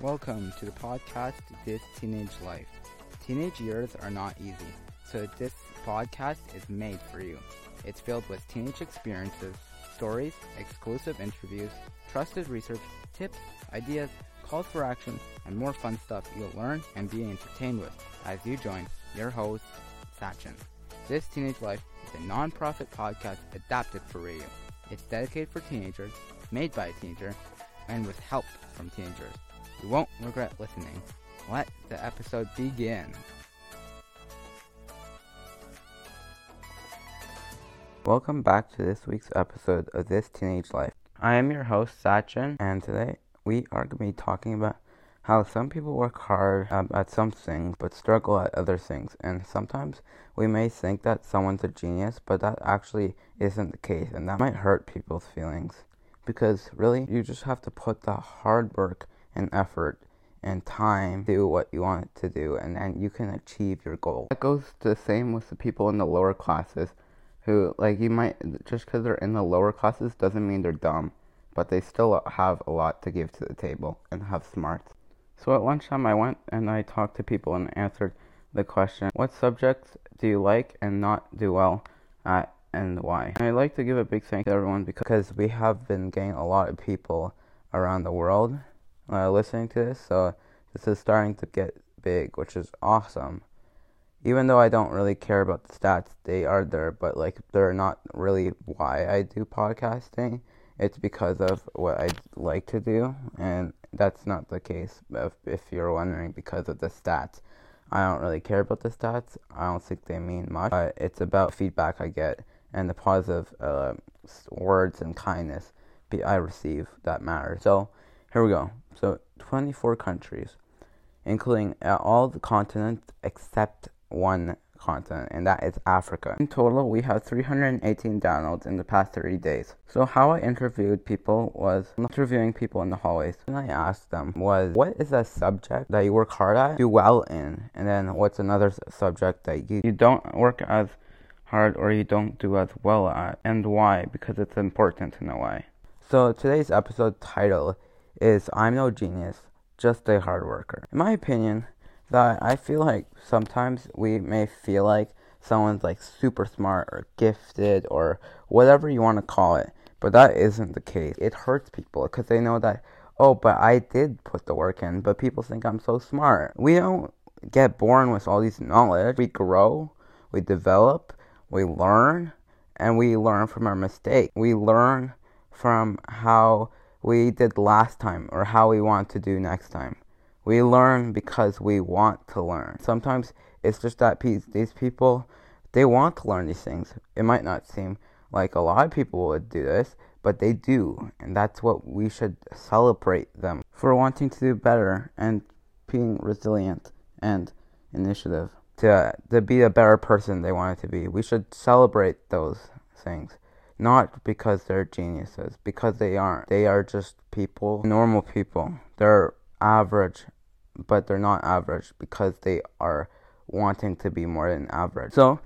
Welcome to the podcast This Teenage Life. Teenage years are not easy, so this podcast is made for you. It's filled with teenage experiences, stories, exclusive interviews, trusted research, tips, ideas, calls for action, and more fun stuff you'll learn and be entertained with as you join your host, Sachin. This Teenage Life is a non-profit podcast adapted for radio. It's dedicated for teenagers, made by a teenager, and with help from teenagers. You won't regret listening. Let the episode begin. Welcome back to this week's episode of This Teenage Life. I am your host, Sachin, and today we are going to be talking about how some people work hard um, at some things but struggle at other things. And sometimes we may think that someone's a genius, but that actually isn't the case, and that might hurt people's feelings. Because really, you just have to put the hard work and effort and time do what you want to do, and then you can achieve your goal. That goes the same with the people in the lower classes who, like, you might, just because they're in the lower classes doesn't mean they're dumb, but they still have a lot to give to the table and have smarts. So at lunchtime, I went and I talked to people and answered the question What subjects do you like and not do well at, and why? And I'd like to give a big thank you to everyone because we have been getting a lot of people around the world uh, listening to this, so this is starting to get big, which is awesome. Even though I don't really care about the stats, they are there, but like they're not really why I do podcasting. It's because of what I like to do, and that's not the case if, if you're wondering because of the stats. I don't really care about the stats. I don't think they mean much. But it's about feedback I get and the positive uh, words and kindness I receive that matter. So here we go. So 24 countries, including uh, all the continents except one continent, and that is Africa. In total, we have 318 downloads in the past 30 days. So how I interviewed people was interviewing people in the hallways. And I asked them was, what is a subject that you work hard at, do well in, and then what's another subject that you, you don't work as hard or you don't do as well at, and why? Because it's important to know why. So today's episode title is I'm no genius, just a hard worker. In my opinion, that I feel like sometimes we may feel like someone's like super smart or gifted or whatever you want to call it, but that isn't the case. It hurts people because they know that, oh, but I did put the work in, but people think I'm so smart. We don't get born with all these knowledge. We grow, we develop, we learn, and we learn from our mistakes. We learn from how we did last time or how we want to do next time. We learn because we want to learn. Sometimes it's just that these people, they want to learn these things. It might not seem like a lot of people would do this, but they do. And that's what we should celebrate them for wanting to do better and being resilient and initiative to, to be a better person they wanted to be. We should celebrate those things. Not because they're geniuses, because they aren't. They are just people, normal people. They're average but they're not average because they are wanting to be more than average. So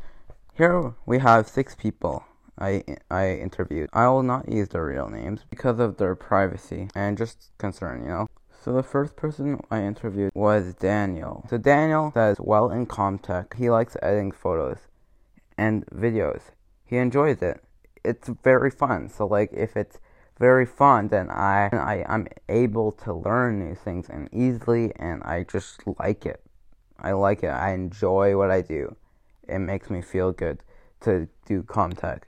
here we have six people I I interviewed. I will not use their real names because of their privacy and just concern, you know. So the first person I interviewed was Daniel. So Daniel says well in Comtech. He likes editing photos and videos. He enjoys it. It's very fun. So like if it's very fun, then I, I I'm able to learn new things and easily, and I just like it. I like it. I enjoy what I do. It makes me feel good to do Comtech,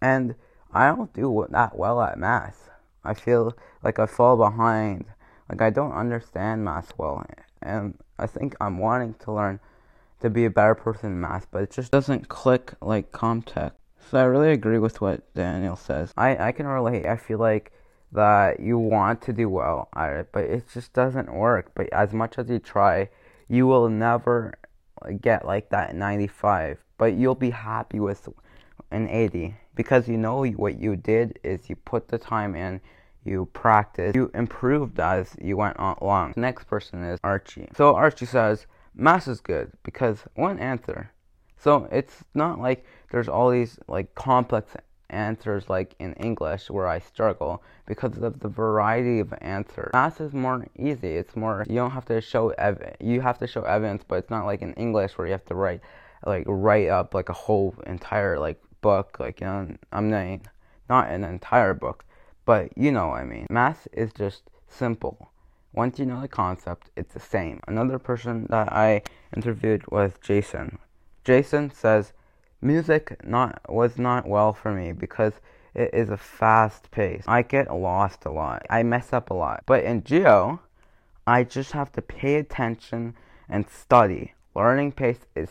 and I don't do that well at math. I feel like I fall behind. Like I don't understand math well, and I think I'm wanting to learn to be a better person in math, but it just doesn't click like Comtech. So I really agree with what Daniel says. I, I can relate. I feel like that you want to do well at it, but it just doesn't work. But as much as you try, you will never get like that 95. But you'll be happy with an 80 because you know what you did is you put the time in, you practiced, you improved as you went along. The next person is Archie. So Archie says, Math is good because one answer so it's not like there's all these like complex answers like in English where I struggle because of the variety of answers. Math is more easy. It's more you don't have to show ev- you have to show evidence, but it's not like in English where you have to write like write up like a whole entire like book. Like you know, I'm not not an entire book, but you know what I mean. Math is just simple. Once you know the concept, it's the same. Another person that I interviewed was Jason. Jason says music not was not well for me because it is a fast pace. I get lost a lot. I mess up a lot. But in Geo, I just have to pay attention and study. Learning pace is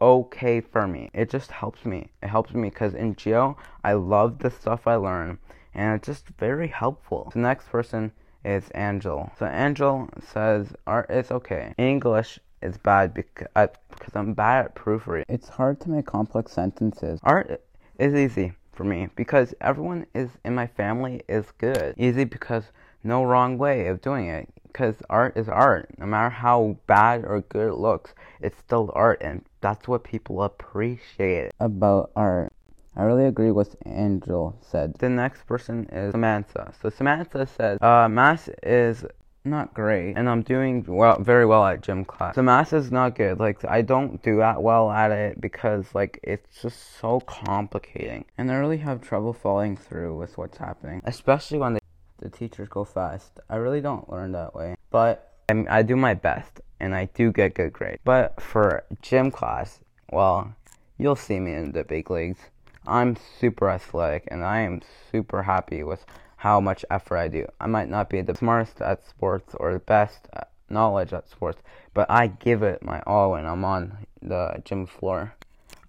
okay for me. It just helps me. It helps me because in Geo, I love the stuff I learn and it's just very helpful. The next person is Angel. So Angel says art is okay. English is bad because, uh, because I'm bad at proofreading. It's hard to make complex sentences. Art is easy for me because everyone is in my family is good. Easy because no wrong way of doing it. Because art is art. No matter how bad or good it looks, it's still art, and that's what people appreciate about art. I really agree with Angel said. The next person is Samantha. So Samantha said, uh, math is not great, and I'm doing well, very well at gym class. the math is not good. Like I don't do that well at it because like it's just so complicating, and I really have trouble following through with what's happening, especially when the, the teachers go fast. I really don't learn that way, but I, I do my best, and I do get good grades. But for gym class, well, you'll see me in the big leagues. I'm super athletic and I am super happy with how much effort I do. I might not be the smartest at sports or the best uh, knowledge at sports, but I give it my all when I'm on the gym floor.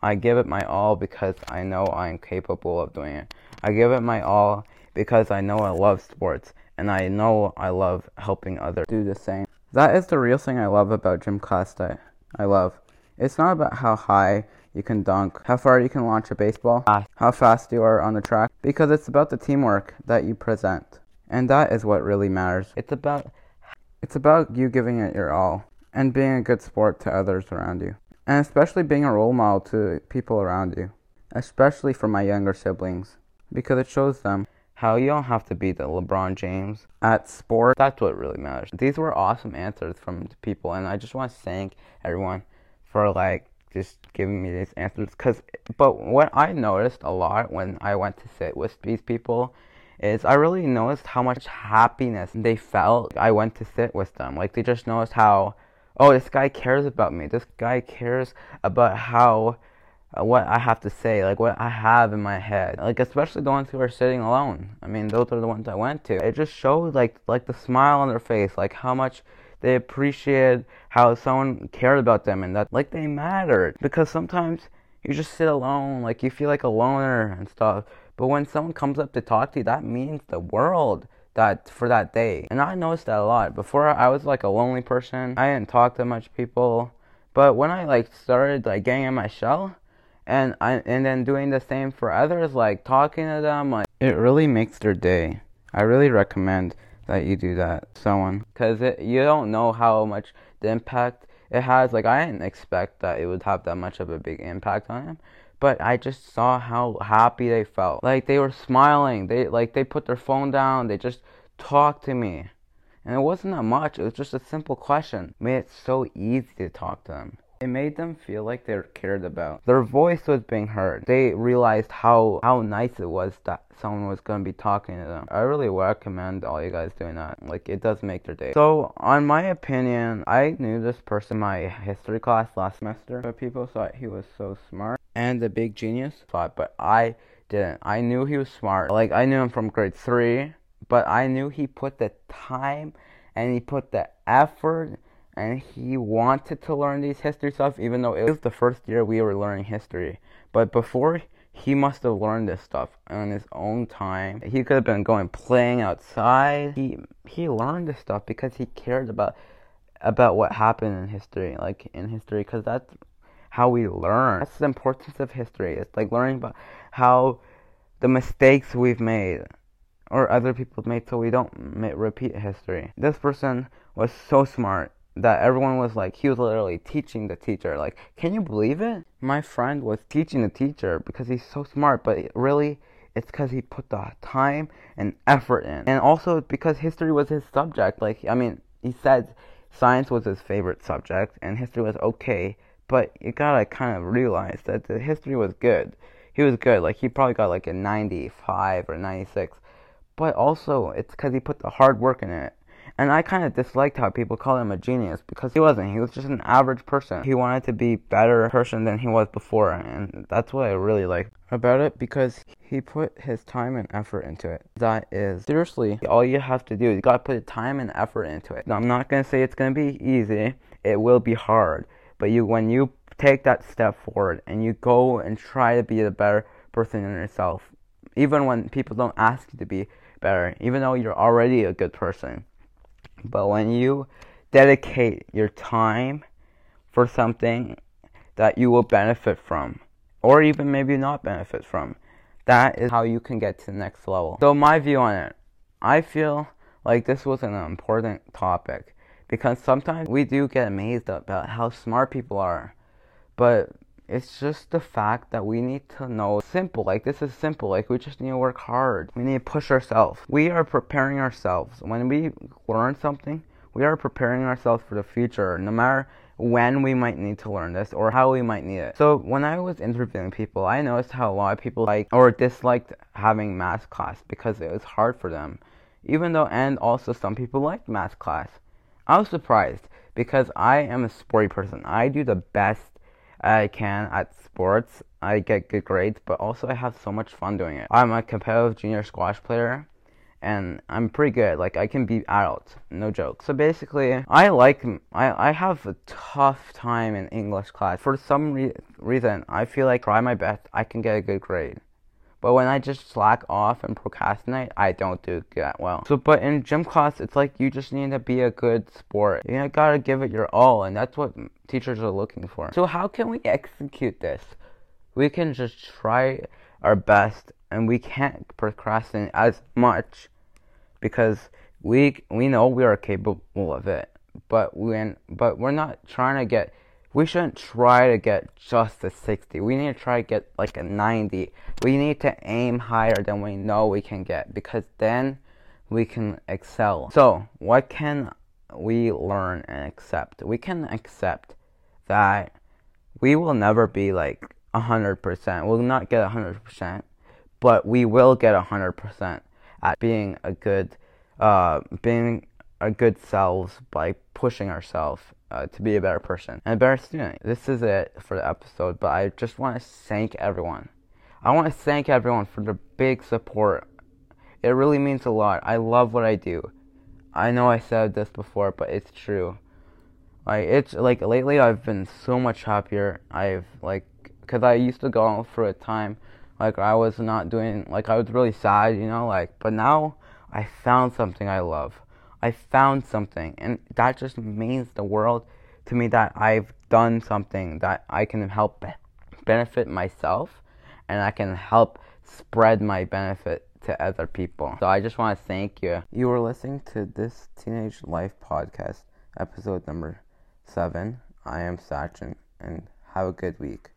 I give it my all because I know I'm capable of doing it. I give it my all because I know I love sports and I know I love helping others do the same. That is the real thing I love about gym class that I love. It's not about how high you can dunk, how far you can launch a baseball, ah. how fast you are on the track, because it's about the teamwork that you present. And that is what really matters. It's about it's about you giving it your all and being a good sport to others around you. And especially being a role model to people around you, especially for my younger siblings, because it shows them how you don't have to be the LeBron James at sport. That's what really matters. These were awesome answers from the people, and I just want to thank everyone for like just giving me these answers. Cause, but what I noticed a lot when I went to sit with these people is I really noticed how much happiness they felt. I went to sit with them. Like they just noticed how, oh, this guy cares about me. This guy cares about how uh, what I have to say, like what I have in my head. Like especially the ones who are sitting alone. I mean, those are the ones I went to. It just showed like like the smile on their face, like how much they appreciated how someone cared about them and that like they mattered because sometimes you just sit alone like you feel like a loner and stuff. But when someone comes up to talk to you that means the world that for that day. And i noticed that a lot. Before i was like a lonely person. I didn't talk to much people. But when i like started like getting in my shell and i and then doing the same for others like talking to them like it really makes their day. I really recommend that you do that someone. Because you don't know how much the impact it has. Like i didn't expect that it would have that much of a big impact on him but i just saw how happy they felt. Like they were smiling. They like they put their phone down. They just talked to me. And it wasn't that much. It was just a simple question. It made it so easy to talk to them it made them feel like they were cared about. Their voice was being heard. They realized how how nice it was that someone was to be talking to them. I really recommend all you guys doing that. Like it does make their day. So, on my opinion, I knew this person my history class last semester, but people thought he was so smart and a big genius. Thought, but I didn't. I knew he was smart. Like I knew him from grade 3, but I knew he put the time and he put the effort and he wanted to learn these history stuff even though it was the first year we were learning history. But before he must have learned this stuff on his own time. He could have been going playing outside. He he learned this stuff because he cared about about what happened in history like in history because that's how we learn. That's the importance of history. It's like learning about how the mistakes we've made or other people made so we don't repeat history. This person was so smart that everyone was like he was literally teaching the teacher like can you believe it my friend was teaching the teacher because he's so smart but really it's because he put the time and effort in. And also because history was his subject. Like, I mean, he said science was his favorite subject and history was okay, but you gotta kind of realize that the history was good. He was good. Like, he probably got like a 95 or 96. But also, it's because he put the hard work in it. And I kind of disliked how people called him a genius because he wasn't. He was just an average person. He wanted to be a better person than he was before, and that's what I really like about it because he put his time and effort into it. That is seriously all you have to do. You gotta put time and effort into it. Now, I'm not gonna say it's gonna be easy. It will be hard, but you when you take that step forward and you go and try to be a better person in yourself, even when people don't ask you to be better, even though you're already a good person but when you dedicate your time for something that you will benefit from, or even maybe not benefit from, that is how you can get to the next level. So, my view on it, I feel like this was an important topic because sometimes we do get amazed about how smart people are, but it's just the fact that we need to know simple. Like this is simple. Like we just need to work hard. We need to push ourselves. We are preparing ourselves. When we learn something, we are preparing ourselves for the future, no matter when we might need to learn this or how we might need it. So when I was interviewing people, I noticed how a lot of people like or disliked having math class because it was hard for them. Even though and also some people liked math class. I was surprised because I am a sporty person. I do the best I can at sports. I get good grades, but also I have so much fun doing it. I'm a competitive junior squash player, and I'm pretty good. Like I can beat adults, no joke. So basically, I like I I have a tough time in English class. For some re- reason, I feel like try my best, I can get a good grade. But when I just slack off and procrastinate, I don't do that well. So, but in gym class, it's like you just need to be a good sport. You gotta give it your all, and that's what teachers are looking for. So, how can we execute this? We can just try our best, and we can't procrastinate as much because we we know we are capable of it. But when but we're not trying to get we shouldn't try to get just a 60. We need to try to get like a 90. We need to aim higher than we know we can get because then we can excel. So, what can we learn and accept? We can accept that we will never be like 100%. We'll not get 100%, but we will get 100% at being a good uh being a good selves by pushing ourselves uh, to be a better person and a better student. This is it for the episode, but I just want to thank everyone. I want to thank everyone for the big support. It really means a lot. I love what I do. I know I said this before, but it's true. Like it's like lately I've been so much happier. I've like cuz I used to go through a time like I was not doing like I was really sad, you know, like but now I found something I love. I found something, and that just means the world to me that I've done something that I can help benefit myself and I can help spread my benefit to other people. So I just want to thank you. You were listening to this Teenage Life podcast, episode number seven. I am Sachin, and have a good week.